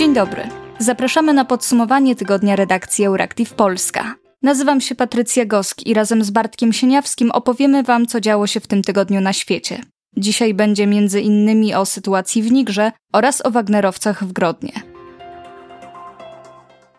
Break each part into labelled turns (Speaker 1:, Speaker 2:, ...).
Speaker 1: Dzień dobry. Zapraszamy na podsumowanie tygodnia redakcji Euractiv Polska. Nazywam się Patrycja Gosk i razem z Bartkiem Sieniawskim opowiemy Wam, co działo się w tym tygodniu na świecie. Dzisiaj będzie między innymi o sytuacji w Nigrze oraz o Wagnerowcach w Grodnie.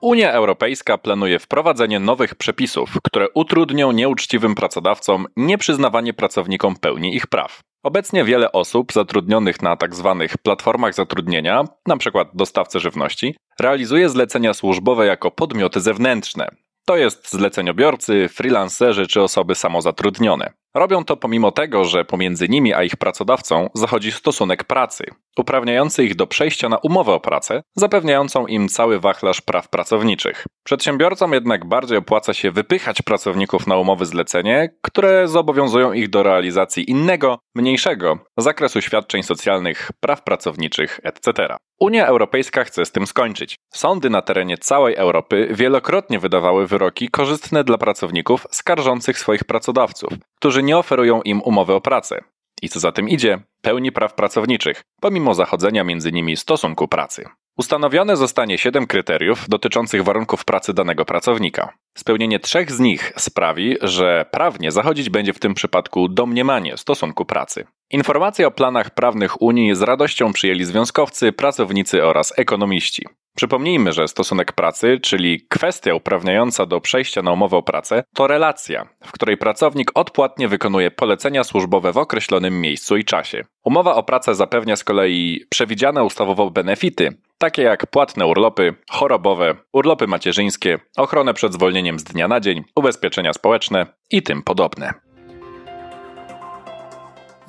Speaker 2: Unia Europejska planuje wprowadzenie nowych przepisów, które utrudnią nieuczciwym pracodawcom nieprzyznawanie pracownikom pełni ich praw. Obecnie wiele osób zatrudnionych na tzw. Tak platformach zatrudnienia, np. dostawcy żywności, realizuje zlecenia służbowe jako podmioty zewnętrzne. To jest zleceniobiorcy, freelancerzy czy osoby samozatrudnione. Robią to pomimo tego, że pomiędzy nimi a ich pracodawcą zachodzi stosunek pracy, uprawniający ich do przejścia na umowę o pracę, zapewniającą im cały wachlarz praw pracowniczych. Przedsiębiorcom jednak bardziej opłaca się wypychać pracowników na umowy zlecenie, które zobowiązują ich do realizacji innego, mniejszego zakresu świadczeń socjalnych, praw pracowniczych, etc. Unia Europejska chce z tym skończyć. Sądy na terenie całej Europy wielokrotnie wydawały wyroki korzystne dla pracowników skarżących swoich pracodawców, którzy nie oferują im umowy o pracę. I co za tym idzie, pełni praw pracowniczych, pomimo zachodzenia między nimi stosunku pracy. Ustanowione zostanie siedem kryteriów dotyczących warunków pracy danego pracownika. Spełnienie trzech z nich sprawi, że prawnie zachodzić będzie w tym przypadku domniemanie stosunku pracy. Informacje o planach prawnych Unii z radością przyjęli związkowcy, pracownicy oraz ekonomiści. Przypomnijmy, że stosunek pracy, czyli kwestia uprawniająca do przejścia na umowę o pracę, to relacja, w której pracownik odpłatnie wykonuje polecenia służbowe w określonym miejscu i czasie. Umowa o pracę zapewnia z kolei przewidziane ustawowo benefity, takie jak płatne urlopy, chorobowe, urlopy macierzyńskie, ochronę przed zwolnieniem z dnia na dzień, ubezpieczenia społeczne i tym podobne.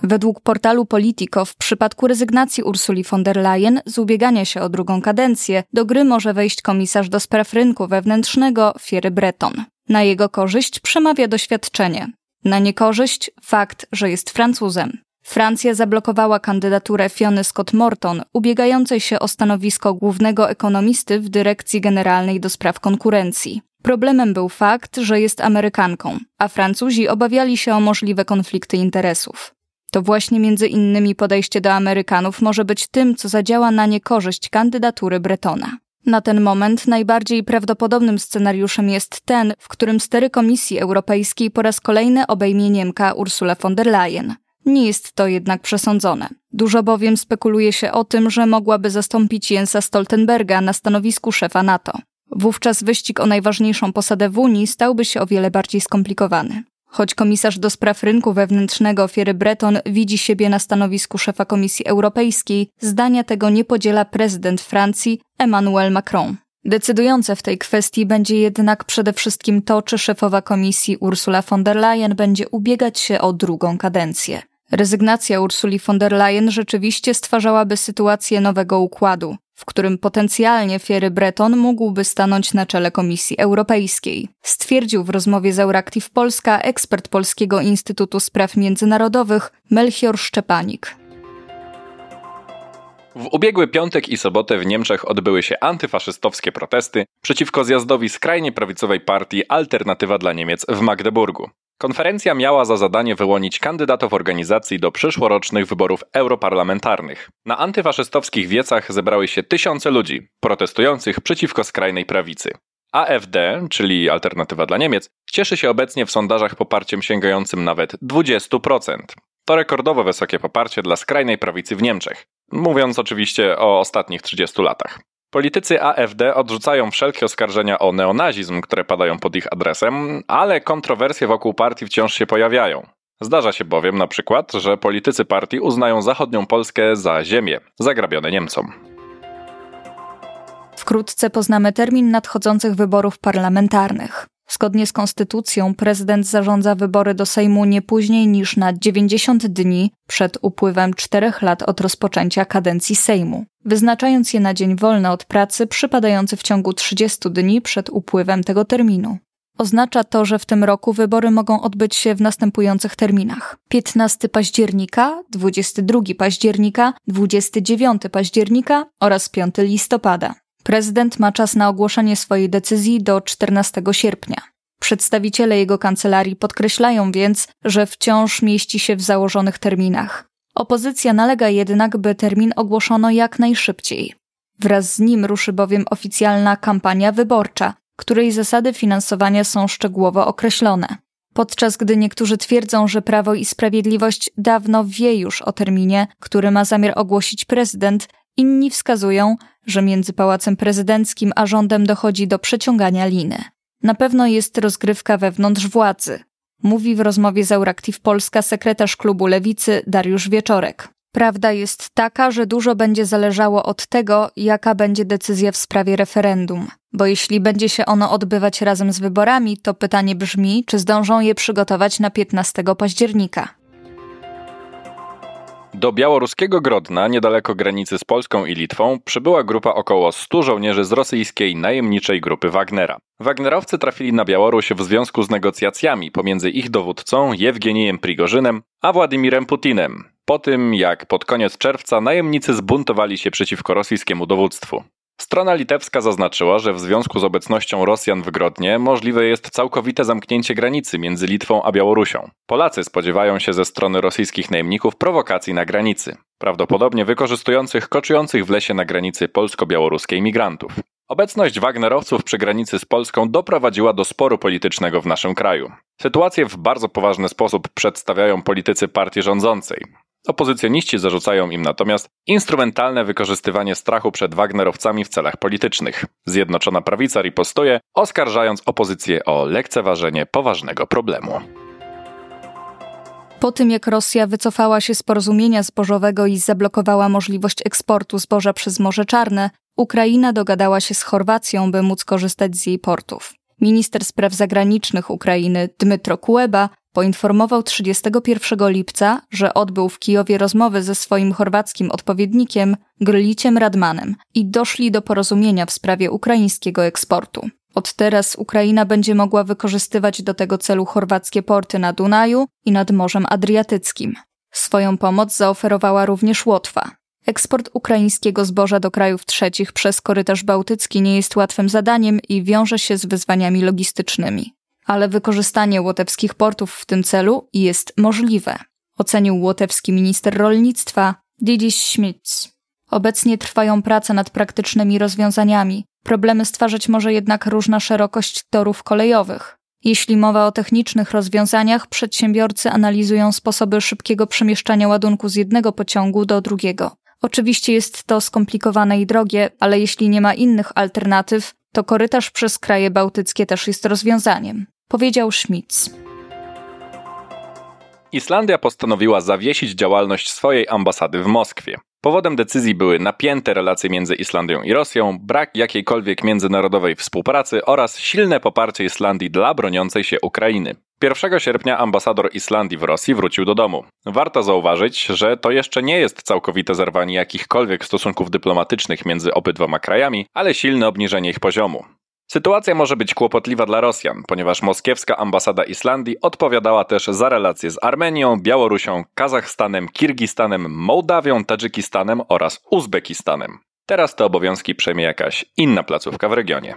Speaker 1: Według portalu Politico w przypadku rezygnacji Ursuli von der Leyen z ubiegania się o drugą kadencję do gry może wejść komisarz do spraw rynku wewnętrznego Thierry Breton. Na jego korzyść przemawia doświadczenie. Na niekorzyść fakt, że jest Francuzem. Francja zablokowała kandydaturę Fiony Scott Morton, ubiegającej się o stanowisko głównego ekonomisty w Dyrekcji Generalnej do Spraw Konkurencji. Problemem był fakt, że jest Amerykanką, a Francuzi obawiali się o możliwe konflikty interesów. To właśnie między innymi podejście do Amerykanów może być tym, co zadziała na niekorzyść kandydatury Bretona. Na ten moment najbardziej prawdopodobnym scenariuszem jest ten, w którym stery Komisji Europejskiej po raz kolejny obejmie Niemka Ursula von der Leyen. Nie jest to jednak przesądzone. Dużo bowiem spekuluje się o tym, że mogłaby zastąpić Jensa Stoltenberga na stanowisku szefa NATO. Wówczas wyścig o najważniejszą posadę w Unii stałby się o wiele bardziej skomplikowany. Choć komisarz do spraw rynku wewnętrznego Fiery Breton widzi siebie na stanowisku szefa Komisji Europejskiej, zdania tego nie podziela prezydent Francji Emmanuel Macron. Decydujące w tej kwestii będzie jednak przede wszystkim to, czy szefowa komisji Ursula von der Leyen będzie ubiegać się o drugą kadencję. Rezygnacja Ursuli von der Leyen rzeczywiście stwarzałaby sytuację nowego układu, w którym potencjalnie Fiery Breton mógłby stanąć na czele Komisji Europejskiej, stwierdził w rozmowie z Euractiv Polska ekspert Polskiego Instytutu Spraw Międzynarodowych Melchior Szczepanik.
Speaker 2: W ubiegły piątek i sobotę w Niemczech odbyły się antyfaszystowskie protesty przeciwko zjazdowi skrajnie prawicowej partii Alternatywa dla Niemiec w Magdeburgu. Konferencja miała za zadanie wyłonić kandydatów organizacji do przyszłorocznych wyborów europarlamentarnych. Na antyfaszystowskich wiecach zebrały się tysiące ludzi protestujących przeciwko skrajnej prawicy. AfD, czyli Alternatywa dla Niemiec, cieszy się obecnie w sondażach poparciem sięgającym nawet 20%. To rekordowo wysokie poparcie dla skrajnej prawicy w Niemczech, mówiąc oczywiście o ostatnich 30 latach. Politycy AfD odrzucają wszelkie oskarżenia o neonazizm, które padają pod ich adresem, ale kontrowersje wokół partii wciąż się pojawiają. Zdarza się bowiem na przykład, że politycy partii uznają zachodnią Polskę za ziemię zagrabione Niemcom.
Speaker 1: Wkrótce poznamy termin nadchodzących wyborów parlamentarnych. Zgodnie z konstytucją prezydent zarządza wybory do Sejmu nie później niż na 90 dni przed upływem czterech lat od rozpoczęcia kadencji Sejmu, wyznaczając je na dzień wolny od pracy przypadający w ciągu 30 dni przed upływem tego terminu. Oznacza to, że w tym roku wybory mogą odbyć się w następujących terminach: 15 października, 22 października, 29 października oraz 5 listopada. Prezydent ma czas na ogłoszenie swojej decyzji do 14 sierpnia. Przedstawiciele jego kancelarii podkreślają więc, że wciąż mieści się w założonych terminach. Opozycja nalega jednak, by termin ogłoszono jak najszybciej. Wraz z nim ruszy bowiem oficjalna kampania wyborcza, której zasady finansowania są szczegółowo określone. Podczas gdy niektórzy twierdzą, że Prawo i Sprawiedliwość dawno wie już o terminie, który ma zamiar ogłosić prezydent, inni wskazują, że między Pałacem Prezydenckim a rządem dochodzi do przeciągania liny. Na pewno jest rozgrywka wewnątrz władzy, mówi w rozmowie z Euractiv Polska sekretarz klubu Lewicy Dariusz Wieczorek. Prawda jest taka, że dużo będzie zależało od tego, jaka będzie decyzja w sprawie referendum. Bo jeśli będzie się ono odbywać razem z wyborami, to pytanie brzmi, czy zdążą je przygotować na 15 października.
Speaker 2: Do białoruskiego Grodna, niedaleko granicy z Polską i Litwą, przybyła grupa około 100 żołnierzy z rosyjskiej najemniczej grupy Wagnera. Wagnerowcy trafili na Białoruś w związku z negocjacjami pomiędzy ich dowódcą Jewgenijem Prigorzynem a Władimirem Putinem, po tym jak pod koniec czerwca najemnicy zbuntowali się przeciwko rosyjskiemu dowództwu. Strona litewska zaznaczyła, że w związku z obecnością Rosjan w Grodnie możliwe jest całkowite zamknięcie granicy między Litwą a Białorusią. Polacy spodziewają się ze strony rosyjskich najemników prowokacji na granicy, prawdopodobnie wykorzystujących koczujących w lesie na granicy polsko-białoruskiej migrantów. Obecność Wagnerowców przy granicy z Polską doprowadziła do sporu politycznego w naszym kraju. Sytuację w bardzo poważny sposób przedstawiają politycy partii rządzącej. Opozycjoniści zarzucają im natomiast instrumentalne wykorzystywanie strachu przed Wagnerowcami w celach politycznych. Zjednoczona Prawica ripostuje, oskarżając opozycję o lekceważenie poważnego problemu.
Speaker 1: Po tym jak Rosja wycofała się z porozumienia zbożowego i zablokowała możliwość eksportu zboża przez Morze Czarne, Ukraina dogadała się z Chorwacją, by móc korzystać z jej portów. Minister spraw zagranicznych Ukrainy Dmytro Kuleba poinformował 31 lipca, że odbył w Kijowie rozmowy ze swoim chorwackim odpowiednikiem Gryliciem Radmanem i doszli do porozumienia w sprawie ukraińskiego eksportu. Od teraz Ukraina będzie mogła wykorzystywać do tego celu chorwackie porty na Dunaju i nad Morzem Adriatyckim. Swoją pomoc zaoferowała również Łotwa. Eksport ukraińskiego zboża do krajów trzecich przez korytarz bałtycki nie jest łatwym zadaniem i wiąże się z wyzwaniami logistycznymi. Ale wykorzystanie łotewskich portów w tym celu jest możliwe, ocenił łotewski minister rolnictwa Didis Schmitz. Obecnie trwają prace nad praktycznymi rozwiązaniami. Problemy stwarzać może jednak różna szerokość torów kolejowych. Jeśli mowa o technicznych rozwiązaniach, przedsiębiorcy analizują sposoby szybkiego przemieszczania ładunku z jednego pociągu do drugiego. Oczywiście jest to skomplikowane i drogie, ale jeśli nie ma innych alternatyw, to korytarz przez kraje bałtyckie też jest rozwiązaniem, powiedział Schmitz.
Speaker 2: Islandia postanowiła zawiesić działalność swojej ambasady w Moskwie. Powodem decyzji były napięte relacje między Islandią i Rosją, brak jakiejkolwiek międzynarodowej współpracy oraz silne poparcie Islandii dla broniącej się Ukrainy. 1 sierpnia ambasador Islandii w Rosji wrócił do domu. Warto zauważyć, że to jeszcze nie jest całkowite zerwanie jakichkolwiek stosunków dyplomatycznych między obydwoma krajami, ale silne obniżenie ich poziomu. Sytuacja może być kłopotliwa dla Rosjan, ponieważ moskiewska ambasada Islandii odpowiadała też za relacje z Armenią, Białorusią, Kazachstanem, Kirgistanem, Mołdawią, Tadżykistanem oraz Uzbekistanem. Teraz te obowiązki przejmie jakaś inna placówka w regionie.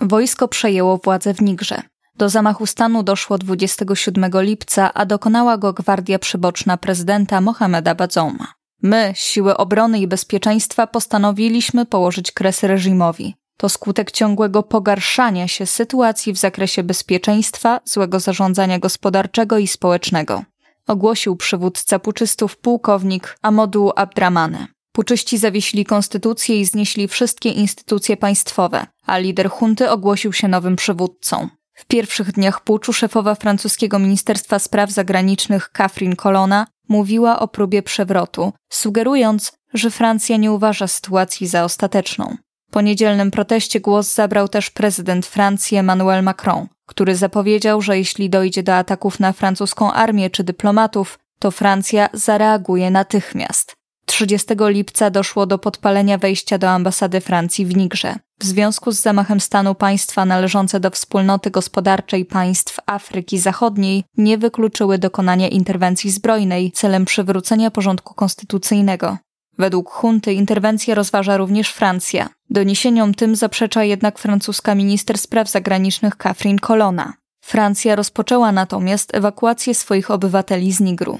Speaker 1: Wojsko przejęło władzę w Nigrze. Do zamachu stanu doszło 27 lipca, a dokonała go gwardia przyboczna prezydenta Mohameda Bazoma. My, siły obrony i bezpieczeństwa, postanowiliśmy położyć kres reżimowi. To skutek ciągłego pogarszania się sytuacji w zakresie bezpieczeństwa, złego zarządzania gospodarczego i społecznego, ogłosił przywódca puczystów pułkownik Amodu Abdramane. Puczyści zawiesili konstytucję i znieśli wszystkie instytucje państwowe, a lider hunty ogłosił się nowym przywódcą. W pierwszych dniach puczu szefowa francuskiego Ministerstwa Spraw Zagranicznych Catherine Colonna mówiła o próbie przewrotu, sugerując, że Francja nie uważa sytuacji za ostateczną. Po niedzielnym proteście głos zabrał też prezydent Francji Emmanuel Macron, który zapowiedział, że jeśli dojdzie do ataków na francuską armię czy dyplomatów, to Francja zareaguje natychmiast. 30 lipca doszło do podpalenia wejścia do ambasady Francji w Nigrze. W związku z zamachem stanu państwa należące do wspólnoty gospodarczej państw Afryki Zachodniej nie wykluczyły dokonania interwencji zbrojnej celem przywrócenia porządku konstytucyjnego. Według hunty interwencję rozważa również Francja. Doniesieniom tym zaprzecza jednak francuska minister spraw zagranicznych Catherine Colonna. Francja rozpoczęła natomiast ewakuację swoich obywateli z Nigru.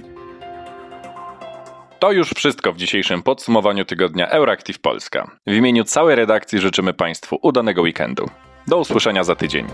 Speaker 2: To już wszystko w dzisiejszym podsumowaniu tygodnia Euractiv Polska. W imieniu całej redakcji życzymy Państwu udanego weekendu. Do usłyszenia za tydzień.